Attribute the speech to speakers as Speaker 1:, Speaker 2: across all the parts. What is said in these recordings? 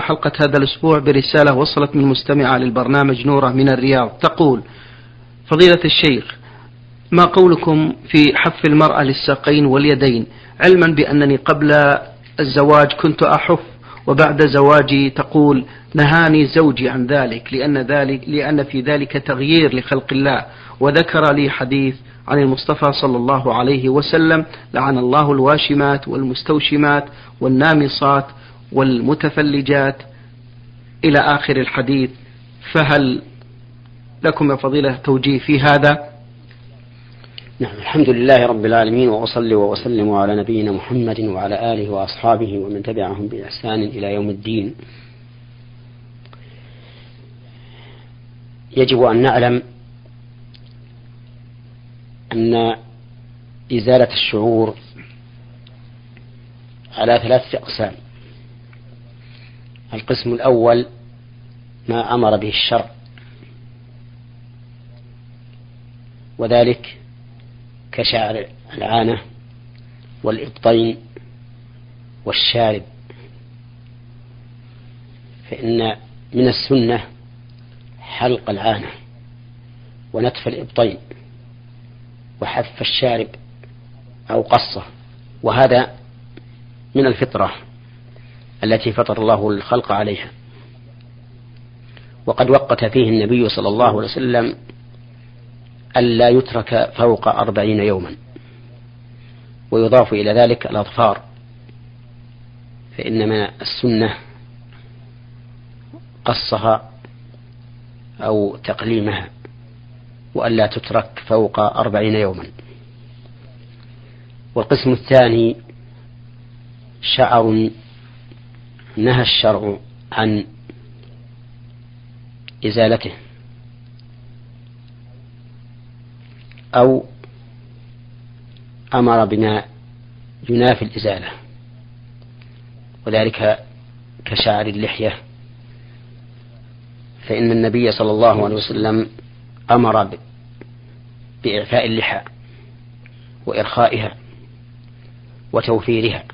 Speaker 1: حلقة هذا الأسبوع برسالة وصلت من مستمعة للبرنامج نورة من الرياض. تقول فضيلة الشيخ ما قولكم في حف المرأة للساقين واليدين؟ علما بأنني قبل الزواج كنت أحف وبعد زواجي تقول نهاني زوجي عن ذلك لأن ذلك لأن في ذلك تغيير لخلق الله. وذكر لي حديث عن المصطفى صلى الله عليه وسلم لعن الله الواشمات والمستوشمات والنامصات والمتفلجات إلى آخر الحديث فهل لكم يا فضيلة توجيه في هذا؟
Speaker 2: نعم الحمد لله رب العالمين وأصلي وأسلم على نبينا محمد وعلى آله وأصحابه ومن تبعهم بإحسان إلى يوم الدين. يجب أن نعلم أن إزالة الشعور على ثلاثة أقسام. القسم الأول ما أمر به الشرع. وذلك كشعر العانة والإبطين والشارب. فإن من السنة حلق العانة ونتف الإبطين وحف الشارب أو قصه. وهذا من الفطرة. التي فطر الله الخلق عليها. وقد وقت فيه النبي صلى الله عليه وسلم ألا يترك فوق أربعين يوما. ويضاف إلى ذلك الأظفار. فإنما السنة قصها أو تقليمها وألا تترك فوق أربعين يوما. والقسم الثاني شعر نهى الشرع عن إزالته أو أمر بما ينافي الإزالة وذلك كشعر اللحية. فإن النبي صلى الله عليه وسلم أمر بإعفاء اللحى وإرخائها وتوفيرها.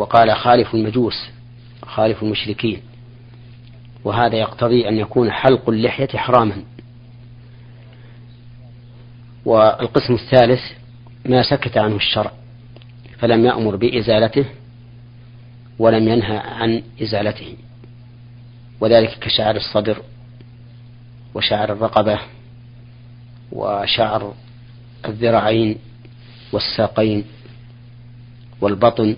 Speaker 2: وقال خالف المجوس خالف المشركين. وهذا يقتضي أن يكون حلق اللحية حراما. والقسم الثالث ما سكت عنه الشرع فلم يأمر بإزالته ولم ينهى عن إزالته. وذلك كشعر الصدر وشعر الرقبة وشعر الذراعين والساقين والبطن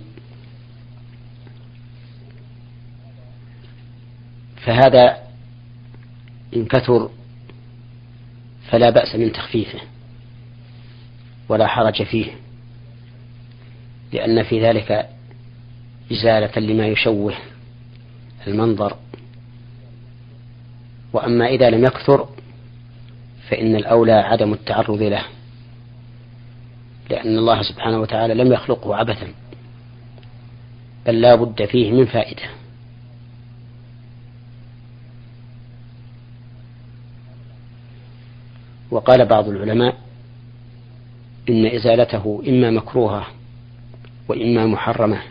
Speaker 2: فهذا إن كثر فلا بأس من تخفيفه ولا حرج فيه لأن في ذلك إزالة لما يشوه المنظر. وأما إذا لم يكثر فإن الأولى عدم التعرض له لأن الله سبحانه وتعالى لم يخلقه عبثا بل لا بد فيه من فائدة. وقال بعض العلماء إن إزالته إما مكروهة وإما محرمة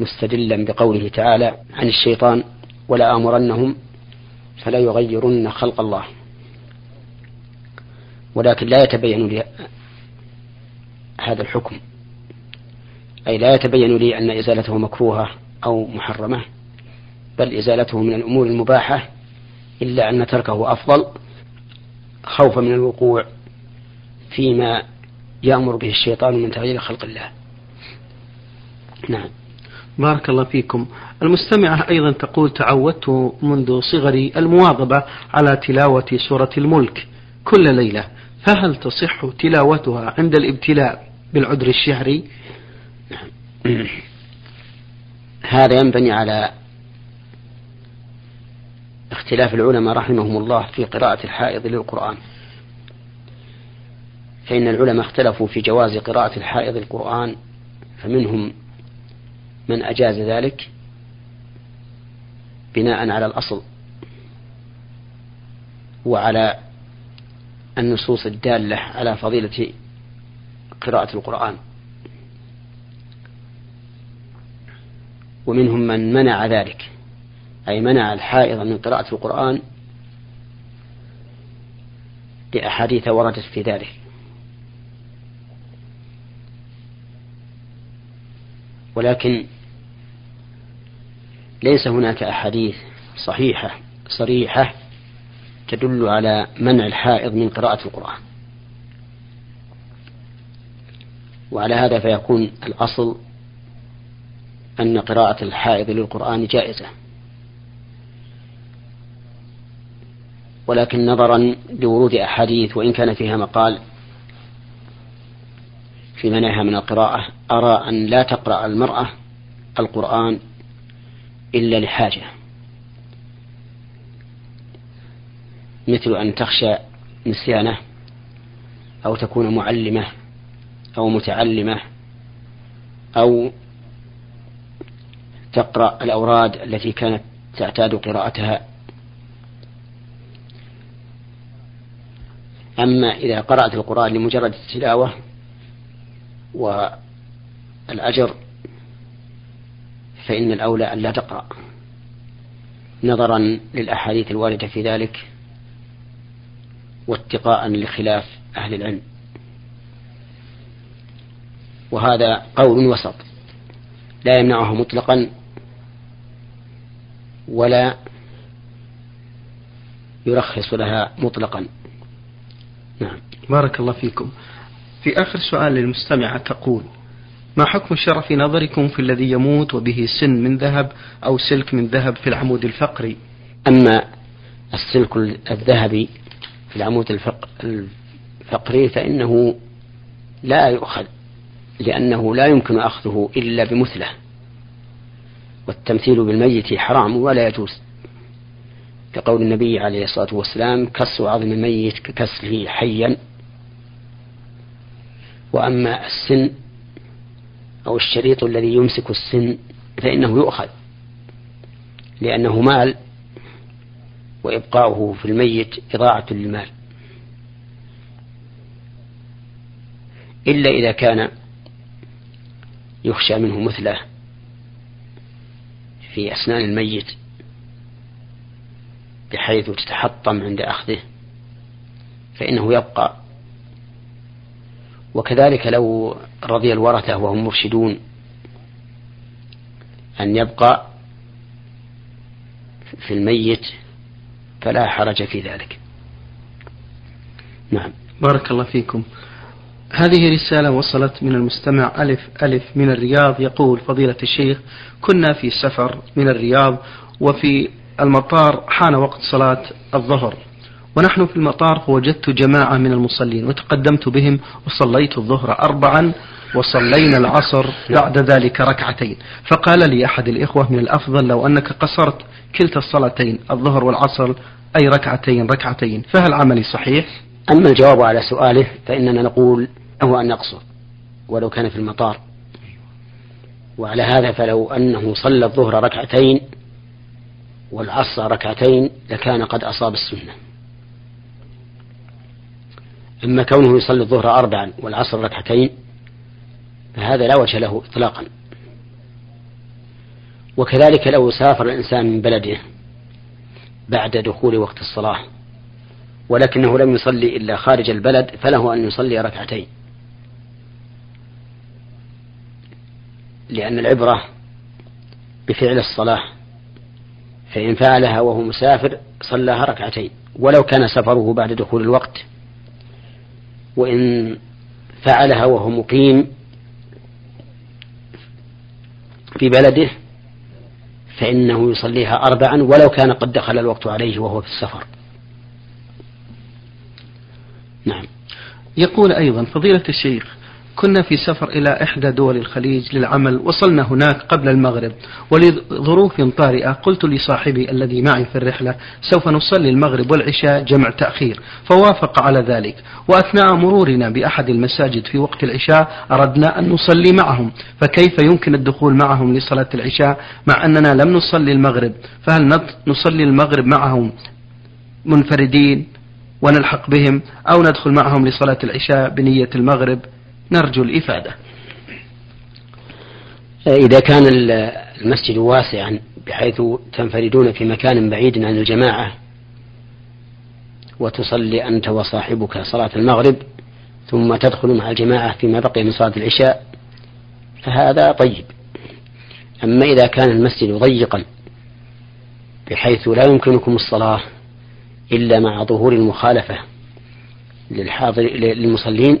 Speaker 2: مستدلا بقوله تعالى عن الشيطان ولا آمرنهم فلا يغيرن خلق الله. ولكن لا يتبين لي هذا الحكم. أي لا يتبين لي أن إزالته مكروهة أو محرمة بل إزالته من الأمور المباحة إلا أن تركه أفضل خوفا من الوقوع فيما يأمر به الشيطان من تغيير خلق الله.
Speaker 1: نعم. بارك الله فيكم. المستمعة أيضا تقول تعودت منذ صغري المواظبة على تلاوة سورة الملك كل ليلة. فهل تصح تلاوتها عند الابتلاء بالعذر الشهري؟
Speaker 2: نعم. هذا ينبني على اختلاف العلماء رحمهم الله في قراءة الحائض للقرآن. فإن العلماء اختلفوا في جواز قراءة الحائض القرآن فمنهم من أجاز ذلك بناء على الأصل وعلى النصوص الدالة على فضيلة قراءة القرآن. ومنهم من منع ذلك. أي منع الحائض من قراءة القرآن لأحاديث وردت في ذلك. ولكن ليس هناك أحاديث صحيحة صريحة تدل على منع الحائض من قراءة القرآن. وعلى هذا فيكون الأصل أن قراءة الحائض للقرآن جائزة. ولكن نظرا لورود أحاديث وإن كان فيها مقال في منعها من القراءة أرى أن لا تقرأ المرأة القرآن إلا لحاجة. مثل أن تخشى نسيانة أو تكون معلمة أو متعلمة أو تقرأ الأوراد التي كانت تعتاد قراءتها أما إذا قرأت القرآن لمجرد التلاوة والأجر فإن الأولى أن لا تقرأ. نظرا للأحاديث الواردة في ذلك واتقاء لخلاف أهل العلم. وهذا قول وسط. لا يمنعه مطلقا ولا يرخص لها مطلقا.
Speaker 1: نعم. بارك الله فيكم. في آخر سؤال للمستمعة تقول ما حكم الشرع في نظركم في الذي يموت وبه سن من ذهب أو سلك من ذهب في العمود الفقري؟
Speaker 2: أما السلك الذهبي في العمود الفقري فإنه لا يؤخذ لأنه لا يمكن أخذه إلا بمثله والتمثيل بالميت حرام ولا يجوز. كقول النبي عليه الصلاة والسلام كسر عظم الميت ككسره حيا. وأما السن أو الشريط الذي يمسك السن فإنه يؤخذ لأنه مال وإبقاؤه في الميت إضاعة للمال. إلا إذا كان يخشى منه مثله في أسنان الميت بحيث تتحطم عند أخذه فإنه يبقى. وكذلك لو رضي الورثة وهم مرشدون أن يبقى في الميت فلا حرج في ذلك.
Speaker 1: نعم. بارك الله فيكم. هذه رسالة وصلت من المستمع ألف ألف من الرياض. يقول فضيلة الشيخ كنا في سفر من الرياض وفي المطار حان وقت صلاة الظهر. ونحن في المطار فوجدت جماعة من المصلين وتقدمت بهم وصليت الظهر أربعا وصلينا العصر بعد ذلك ركعتين. فقال لي أحد الإخوة من الأفضل لو أنك قصرت كلتا الصلاتين الظهر والعصر أي ركعتين ركعتين فهل عملي صحيح؟
Speaker 2: أما الجواب على سؤاله فإننا نقول له أن يقصر ولو كان في المطار. وعلى هذا فلو أنه صلى الظهر ركعتين والعصر ركعتين لكان قد أصاب السنة. أما كونه يصلي الظهر أربعا والعصر ركعتين فهذا لا وجه له إطلاقا. وكذلك لو سافر الإنسان من بلده بعد دخول وقت الصلاة ولكنه لم يصلي إلا خارج البلد فله أن يصلي ركعتين. لأن العبرة بفعل الصلاة فإن فعلها وهو مسافر صلاها ركعتين ولو كان سفره بعد دخول الوقت. وإن فعلها وهو مقيم في بلده فإنه يصليها أربعا ولو كان قد دخل الوقت عليه وهو في السفر.
Speaker 1: نعم. يقول أيضا فضيلة الشيخ كنا في سفر إلى إحدى دول الخليج للعمل وصلنا هناك قبل المغرب. ولظروف طارئة قلت لصاحبي الذي معي في الرحلة سوف نصلي المغرب والعشاء جمع تأخير. فوافق على ذلك. وأثناء مرورنا بأحد المساجد في وقت العشاء أردنا أن نصلي معهم. فكيف يمكن الدخول معهم لصلاة العشاء مع أننا لم نصلي المغرب؟ فهل نصلي المغرب معهم منفردين ونلحق بهم أو ندخل معهم لصلاة العشاء بنية المغرب؟ نرجو الإفادة.
Speaker 2: إذا كان المسجد واسعا بحيث تنفردون في مكان بعيد عن الجماعة وتصلي أنت وصاحبك صلاة المغرب ثم تدخل مع الجماعة فيما بقي من صلاة العشاء فهذا طيب. أما إذا كان المسجد ضيقا بحيث لا يمكنكم الصلاة إلا مع ظهور المخالفة للحاضر للمصلين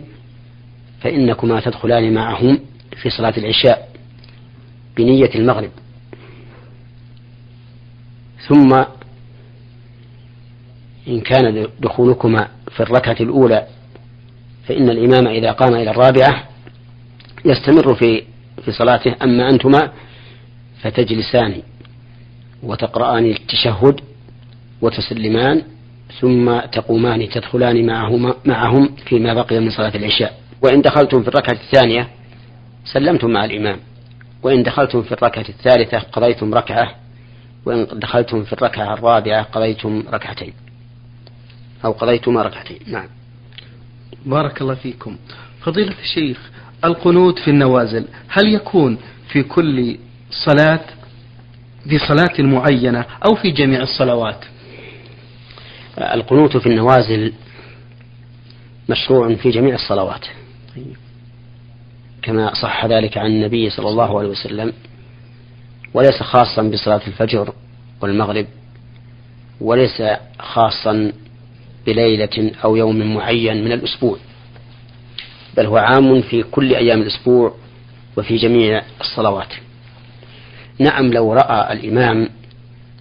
Speaker 2: فإنكما تدخلان معهم في صلاة العشاء بنية المغرب. ثم إن كان دخولكما في الركعة الأولى فإن الإمام إذا قام إلى الرابعة يستمر في في صلاته. أما أنتما فتجلسان وتقرآن التشهد وتسلمان ثم تقومان تدخلان معهما معهم فيما بقي من صلاة العشاء. وإن دخلتم في الركعة الثانية سلمتم مع الإمام. وإن دخلتم في الركعة الثالثة قضيتم ركعة وإن دخلتم في الركعة الرابعة قضيتم ركعتين. أو قضيتما ركعتين نعم.
Speaker 1: بارك الله فيكم. فضيلة الشيخ القنوت في النوازل هل يكون في كل صلاة في صلاة معينة أو في جميع الصلوات؟
Speaker 2: القنوت في النوازل مشروع في جميع الصلوات. كما صح ذلك عن النبي صلى الله عليه وسلم وليس خاصا بصلاة الفجر والمغرب وليس خاصا بليلة أو يوم معين من الأسبوع بل هو عام في كل أيام الأسبوع وفي جميع الصلوات. نعم لو رأى الإمام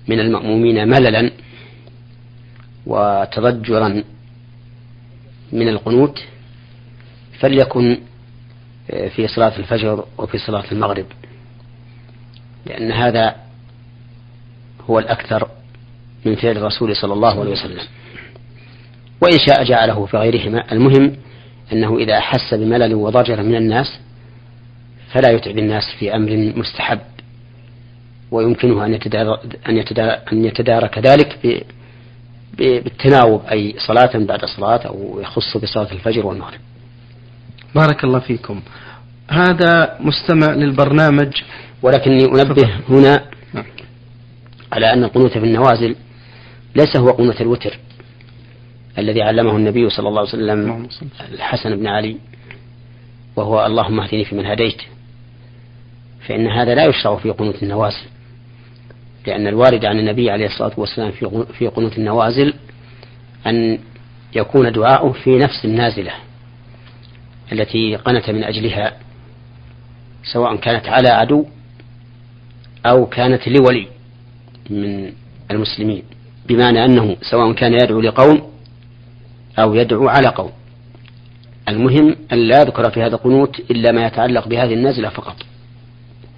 Speaker 2: من المأمومين مللا وتضجرا من القنوت فليكن في صلاة الفجر وفي صلاة المغرب لأن هذا هو الأكثر من فعل الرسول صلى الله عليه وسلم. وإن شاء جعله في غيرهما. المهم أنه إذا أحس بملل وضجر من الناس فلا يتعب الناس في أمر مستحب ويمكنه أن يتدارك, أن يتدارك, أن يتدارك ذلك بالتناوب أي صلاة بعد صلاة أو يخص بصلاة الفجر والمغرب.
Speaker 1: بارك الله فيكم. هذا مستمع للبرنامج.
Speaker 2: ولكني أنبه هنا نعم. على أن القنوت في النوازل ليس هو قنوت الوتر الذي علمه النبي صلى الله عليه وسلم الحسن بن علي وهو اللهم اهدني فيمن هديت. فإن هذا لا يشرع في قنوت النوازل لأن الوارد عن النبي عليه الصلاة والسلام في قنوت النوازل أن يكون دعاؤه في نفس النازلة. التي قنت من أجلها سواء كانت على عدو أو كانت لولي من المسلمين بمعنى أنه سواء كان يدعو لقوم أو يدعو على قوم المهم أن لا يذكر في هذا القنوت إلا ما يتعلق بهذه النازلة فقط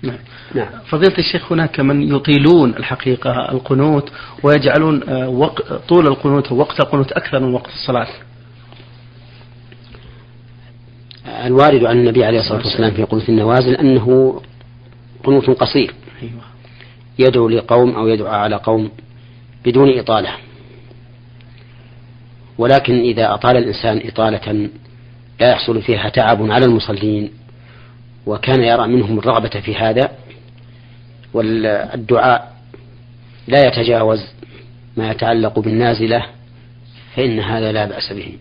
Speaker 1: نعم. نعم. فضيلة الشيخ هناك من يطيلون الحقيقة القنوت ويجعلون آه،. طول القنوت ووقت القنوت أكثر من وقت الصلاة
Speaker 2: الوارد عن النبي عليه الصلاة والسلام في قنوت النوازل أنه قنوت قصير. أيوة. يدعو لقوم أو يدعو على قوم بدون إطالة. ولكن إذا أطال الإنسان إطالة لا يحصل فيها تعب على المصلين وكان يرى منهم الرغبة في هذا والدعاء لا يتجاوز ما يتعلق بالنازلة فإن هذا لا بأس به.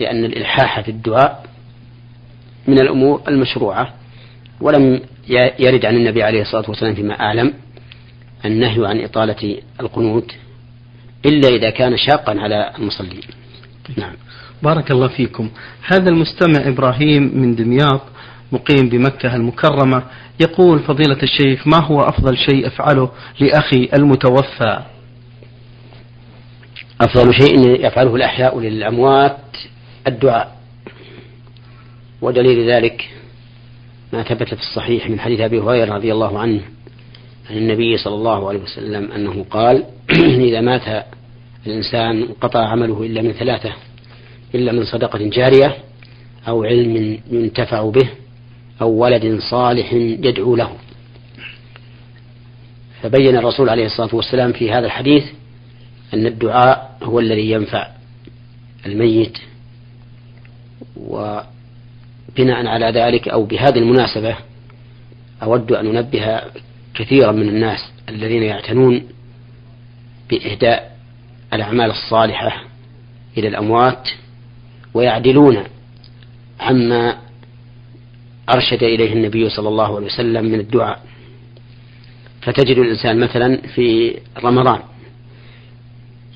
Speaker 2: لأن الإلحاح في الدعاء من الأمور المشروعة ولم يرد عن النبي عليه الصلاة والسلام فيما أعلم النهي عن إطالة القنوت إلا إذا كان شاقا على المصلين
Speaker 1: نعم. بارك الله فيكم. هذا المستمع إبراهيم من دمياط مقيم بمكة المكرمة يقول فضيلة الشيخ ما هو أفضل شيء أفعله لأخي المتوفى؟
Speaker 2: أفضل شيء يفعله الأحياء للأموات الدعاء. ودليل ذلك ما ثبت في الصحيح من حديث أبي هريرة رضي الله عنه عن النبي صلى الله عليه وسلم أنه قال إذا مات الإنسان انقطع عمله إلا من ثلاثة إلا من صدقة جارية أو علم ينتفع به أو ولد صالح يدعو له. فبين الرسول عليه الصلاة والسلام في هذا الحديث أن الدعاء هو الذي ينفع الميت وبناء على ذلك أو بهذه المناسبة أود أن أنبه كثيرا من الناس الذين يعتنون بإهداء الأعمال الصالحة إلى الأموات ويعدلون عما أرشد إليه النبي صلى الله عليه وسلم من الدعاء. فتجد الإنسان مثلا في رمضان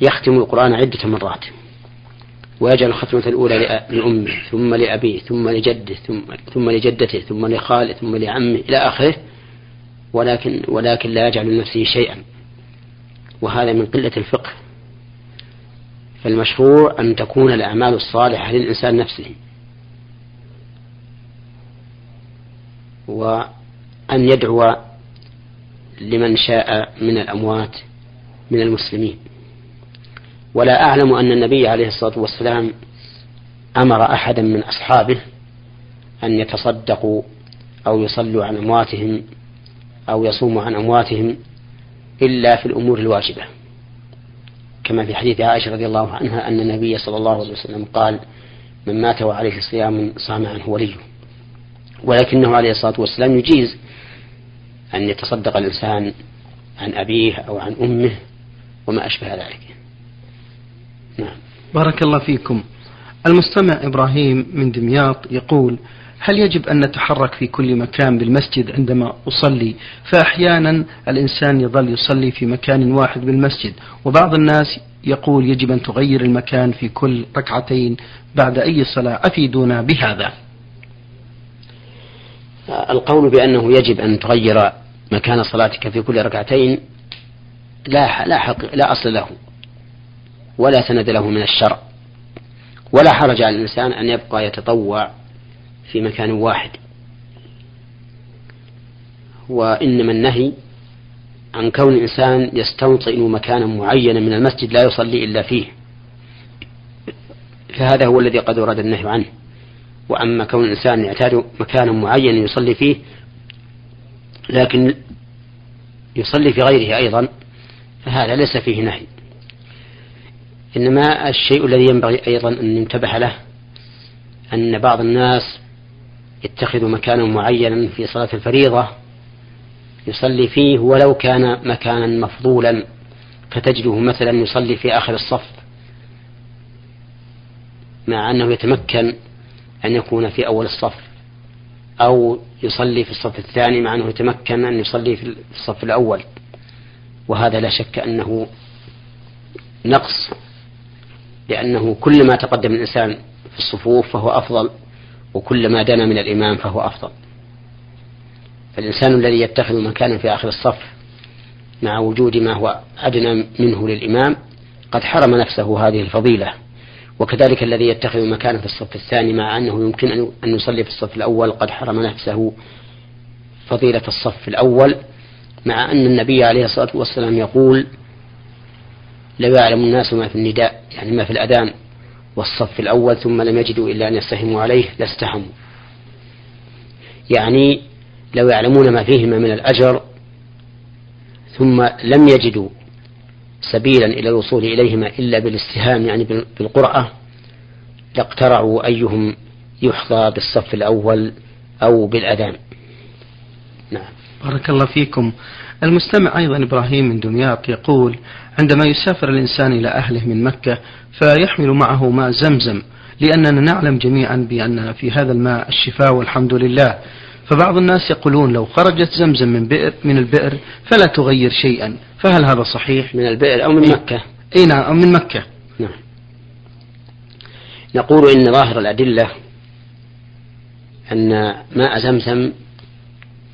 Speaker 2: يختم القرآن عدة مرات. ويجعل الختمة الأولى لأمه ثم لأبيه ثم لجده ثم, ثم لجدته ثم لخاله ثم لعمه إلى آخره ولكن ولكن لا يجعل لنفسه شيئا. وهذا من قلة الفقه. فالمشروع أن تكون الأعمال الصالحة للإنسان نفسه. وأن يدعو لمن شاء من الأموات من المسلمين. ولا أعلم أن النبي عليه الصلاة والسلام أمر أحدا من أصحابه أن يتصدقوا أو يصلوا عن أمواتهم أو يصوموا عن أمواتهم إلا في الأمور الواجبة. كما في حديث عائشة رضي الله عنها أن النبي صلى الله عليه وسلم قال من مات وعليه صيام صام عنه وليه. ولكنه عليه الصلاة والسلام يجيز أن يتصدق الإنسان عن أبيه أو عن أمه وما أشبه ذلك.
Speaker 1: نعم. بارك الله فيكم. المستمع إبراهيم من دمياط يقول هل يجب أن نتحرك في كل مكان بالمسجد عندما أصلي؟ فأحيانا الإنسان يظل يصلي في مكان واحد بالمسجد وبعض الناس يقول يجب أن تغير المكان في كل ركعتين بعد أي صلاة. أفيدونا بهذا؟
Speaker 2: القول بأنه يجب أن تغير مكان صلاتك في كل ركعتين لا لا حق لا أصل له. ولا سند له من الشرع. ولا حرج على الإنسان أن يبقى يتطوع في مكان واحد. وإنما النهي عن كون الإنسان يستوطئ مكانا معينا من المسجد لا يصلي إلا فيه. فهذا هو الذي قد ورد النهي عنه. وأما كون الإنسان يعتاد مكانا معينا يصلي فيه لكن يصلي في غيره أيضا فهذا ليس فيه نهي. إنما الشيء الذي ينبغي أيضا أن ينتبه له أن بعض الناس يتخذ مكانا معينا في صلاة الفريضة يصلي فيه ولو كان مكانا مفضولا فتجده مثلا يصلي في آخر الصف مع أنه يتمكن أن يكون في أول الصف أو يصلي في الصف الثاني مع أنه يتمكن أن يصلي في الصف الأول وهذا لا شك أنه نقص لأنه كلما تقدم الإنسان في الصفوف فهو أفضل وكلما دنا من الإمام فهو أفضل. فالإنسان الذي يتخذ مكانا في آخر الصف مع وجود ما هو أدنى منه للإمام قد حرم نفسه هذه الفضيلة. وكذلك الذي يتخذ مكانا في الصف الثاني مع أنه يمكن أن يصلي في الصف الأول قد حرم نفسه فضيلة الصف الأول مع أن النبي عليه الصلاة والسلام يقول لو يعلم الناس ما في النداء يعني ما في الأذان والصف الأول ثم لم يجدوا إلا أن يستهموا عليه لاستهموا. يعني لو يعلمون ما فيهما من الأجر ثم لم يجدوا سبيلا إلى الوصول إليهما إلا بالاستهام يعني بالقرأة لاقترعوا أيهم يحظى بالصف الأول أو بالأذان.
Speaker 1: نعم. بارك الله فيكم. المستمع أيضا إبراهيم من دمياط يقول عندما يسافر الإنسان إلى أهله من مكة فيحمل معه ماء زمزم لأننا نعلم جميعا بأن في هذا الماء الشفاء والحمد لله. فبعض الناس يقولون لو خرجت زمزم من بئر من البئر فلا تغير شيئا. فهل هذا صحيح؟
Speaker 2: من البئر أو من إيه. مكة؟
Speaker 1: أي نعم أو من مكة. نعم.
Speaker 2: نقول إن ظاهر الأدلة أن ماء زمزم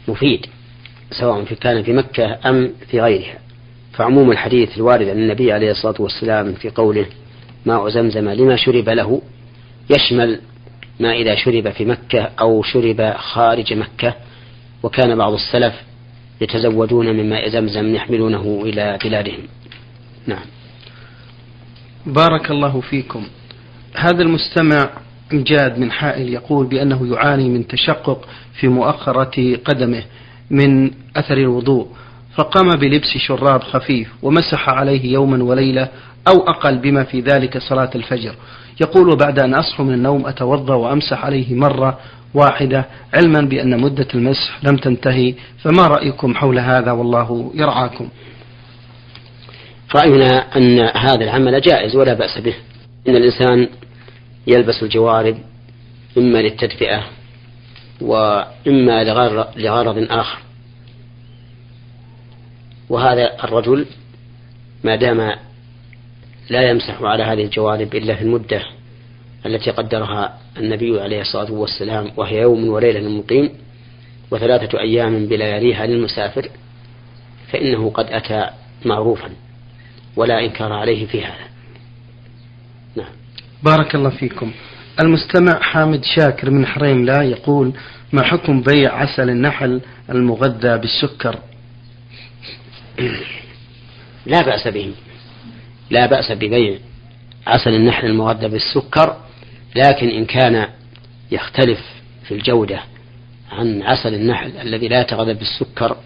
Speaker 2: مفيد. سواء في كان في مكة أم في غيرها. فعموم الحديث الوارد عن النبي عليه الصلاة والسلام في قوله ماء زمزم لما شرب له يشمل ما إذا شرب في مكة أو شرب خارج مكة. وكان بعض السلف يتزودون من ماء زمزم يحملونه إلى بلادهم. نعم.
Speaker 1: بارك الله فيكم. هذا المستمع إمجاد من حائل يقول بأنه يعاني من تشقق في مؤخرة قدمه. من أثر الوضوء فقام بلبس شراب خفيف ومسح عليه يوما وليلة أو أقل بما في ذلك صلاة الفجر. يقول وبعد أن أصحو من النوم أتوضأ وأمسح عليه مرة واحدة علما بأن مدة المسح لم تنتهي. فما رأيكم حول هذا؟ والله يرعاكم.
Speaker 2: رأينا أن هذا العمل جائز ولا بأس به. إن الإنسان يلبس الجوارب إما للتدفئة وإما لغرض آخر. وهذا الرجل ما دام لا يمسح على هذه الجوانب إلا في المدة التي قدرها النبي عليه الصلاة والسلام وهي يوم وليلة للمقيم وثلاثة أيام بلياليها للمسافر فإنه قد أتى معروفا ولا إنكار عليه في هذا.
Speaker 1: نعم. بارك الله فيكم. المستمع حامد شاكر من حريم لا يقول ما حكم بيع عسل النحل المغذى بالسكر؟
Speaker 2: لا بأس به. لا بأس ببيع عسل النحل المغذى بالسكر لكن إن كان يختلف في الجودة عن عسل النحل الذي لا يتغذى بالسكر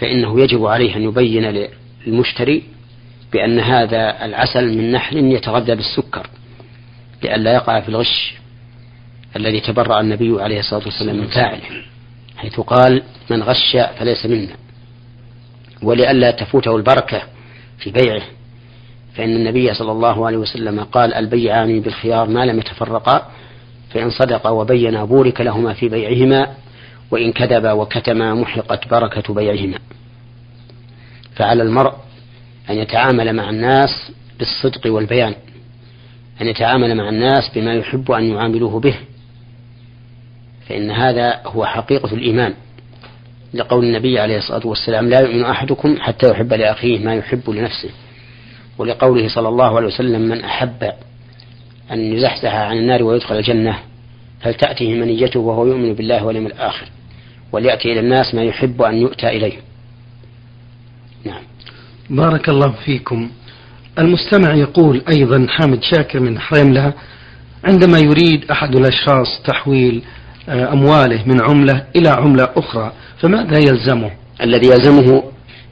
Speaker 2: فإنه يجب عليه أن يبين للمشتري بأن هذا العسل من نحل يتغذى بالسكر. لئلا يقع في الغش الذي تبرأ النبي عليه الصلاة والسلام من فاعله حيث قال من غش فليس منا. ولئلا تفوته البركة في بيعه فإن النبي صلى الله عليه وسلم قال البيعان بالخيار ما لم يتفرقا فإن صدقا وبينا بورك لهما في بيعهما وإن كذبا وكتما محقت بركة بيعهما. فعلى المرء أن يتعامل مع الناس بالصدق والبيان. أن يتعامل مع الناس بما يحب أن يعاملوه به. فإن هذا هو حقيقة الإيمان. لقول النبي عليه الصلاة والسلام لا يؤمن أحدكم حتى يحب لأخيه ما يحب لنفسه. ولقوله صلى الله عليه وسلم من أحب أن يزحزح عن النار ويدخل الجنة فلتأته منيته وهو يؤمن بالله واليوم الآخر؟ وليأتي إلى الناس ما يحب أن يؤتى إليه.
Speaker 1: نعم. بارك الله فيكم. المستمع يقول أيضا حامد شاكر من حريملة عندما يريد أحد الأشخاص تحويل آه، أمواله من عملة إلى عملة أخرى فماذا يلزمه؟
Speaker 2: الذي يلزمه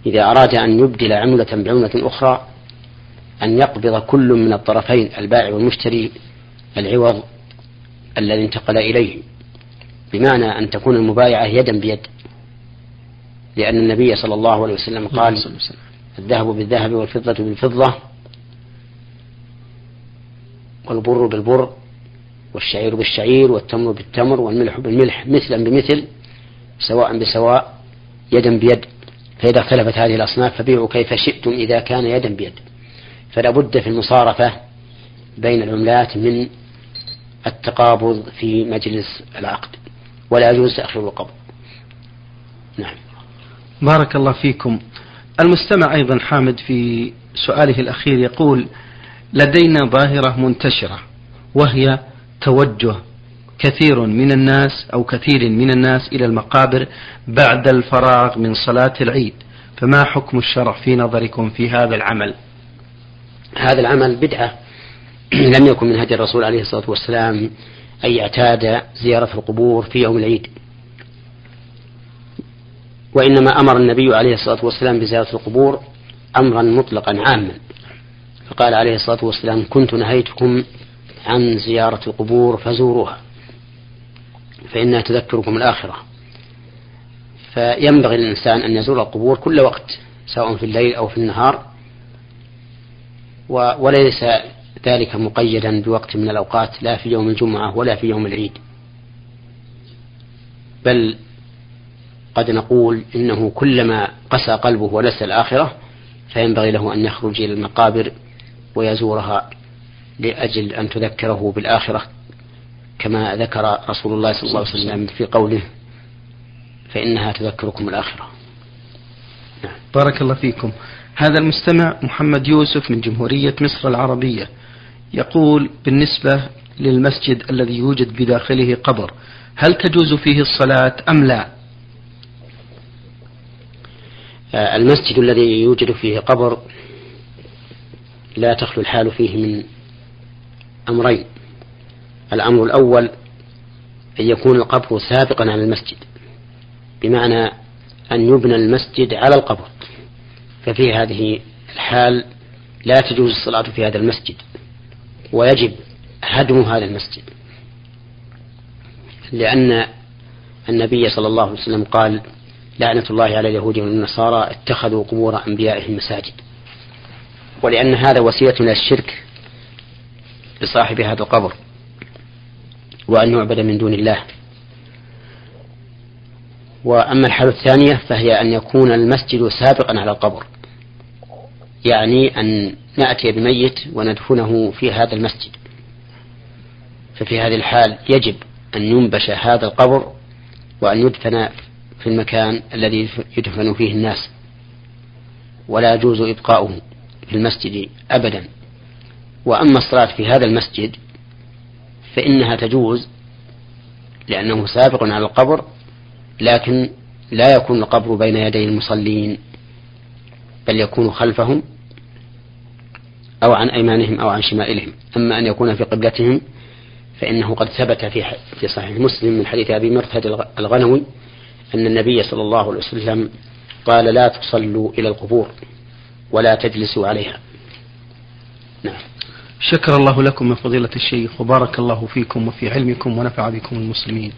Speaker 2: إذا أراد أن يبدل عملة بعملة أخرى أن يقبض كل من الطرفين البائع والمشتري العوض الذي انتقل إليه بمعنى أن تكون المبايعة يدا بيد. لأن النبي صلى الله عليه وسلم قال الذهب بالذهب والفضة بالفضة والبر بالبر والشعير بالشعير والتمر بالتمر والملح بالملح مثلا بمثل سواء بسواء يدا بيد. فإذا اختلفت هذه الأصناف فبيعوا كيف شئتم إذا كان يدا بيد. فلا بد في المصارفة بين العملات من التقابض في مجلس العقد ولا يجوز تأخير القبض.
Speaker 1: نعم. بارك الله فيكم. المستمع أيضا حامد في سؤاله الأخير يقول لدينا ظاهرة منتشرة وهي توجه كثير من الناس أو كثير من الناس إلى المقابر بعد الفراغ من صلاة العيد. فما حكم الشرع في نظركم في هذا العمل؟
Speaker 2: هذا العمل بدعة. لم يكن من هدي الرسول عليه الصلاة والسلام أن يعتاد زيارة القبور في يوم العيد. وإنما أمر النبي عليه الصلاة والسلام بزيارة القبور أمرا مطلقا عاما. فقال عليه الصلاة والسلام كنت نهيتكم عن زيارة القبور فزوروها فإنها تذكركم الآخرة. فينبغي للإنسان أن يزور القبور كل وقت سواء في الليل أو في النهار وليس ذلك مقيدا بوقت من الأوقات لا في يوم الجمعة ولا في يوم العيد. بل قد نقول إنه كلما قسى قلبه ونسى الآخرة فينبغي له أن يخرج إلى المقابر ويزورها لأجل أن تذكره بالآخرة كما ذكر رسول الله صلى الله عليه وسلم. في قوله فإنها تذكركم الآخرة.
Speaker 1: نعم. بارك الله فيكم. هذا المستمع محمد يوسف من جمهورية مصر العربية. يقول بالنسبة للمسجد الذي يوجد بداخله قبر هل تجوز فيه الصلاة أم لا؟
Speaker 2: آه، المسجد الذي يوجد فيه قبر لا تخلو الحال فيه من أمرين. الأمر الأول أن يكون القبر سابقا على المسجد بمعنى أن يبنى المسجد على القبر. ففي هذه الحال لا تجوز الصلاة في هذا المسجد ويجب هدم هذا المسجد. لأن النبي صلى الله عليه وسلم قال لعنة الله على اليهود والنصارى اتخذوا قبور أنبيائهم مساجد. ولأن هذا وسيلة إلى الشرك لصاحب هذا القبر وأن يعبد من دون الله. وأما الحالة الثانية فهي أن يكون المسجد سابقا على القبر يعني أن نأتي بميت وندفنه في هذا المسجد. ففي هذه الحال يجب أن ينبش هذا القبر وأن يدفن في المكان الذي يدفن فيه الناس ولا يجوز إبقاؤه. في المسجد أبدا. وأما الصلاة في هذا المسجد فإنها تجوز لأنه سابق على القبر لكن لا يكون القبر بين يدي المصلين بل يكون خلفهم أو عن أيمانهم أو عن شمائلهم. أما أن يكون في قبلتهم فإنه قد ثبت في في صحيح مسلم من حديث أبي مرثد الغنوي أن النبي صلى الله عليه وسلم قال لا تصلوا إلى القبور. ولا تجلسوا عليها.
Speaker 1: نعم. شكر الله لكم من فضيلة الشيخ وبارك الله فيكم وفي علمكم ونفع بكم المسلمين.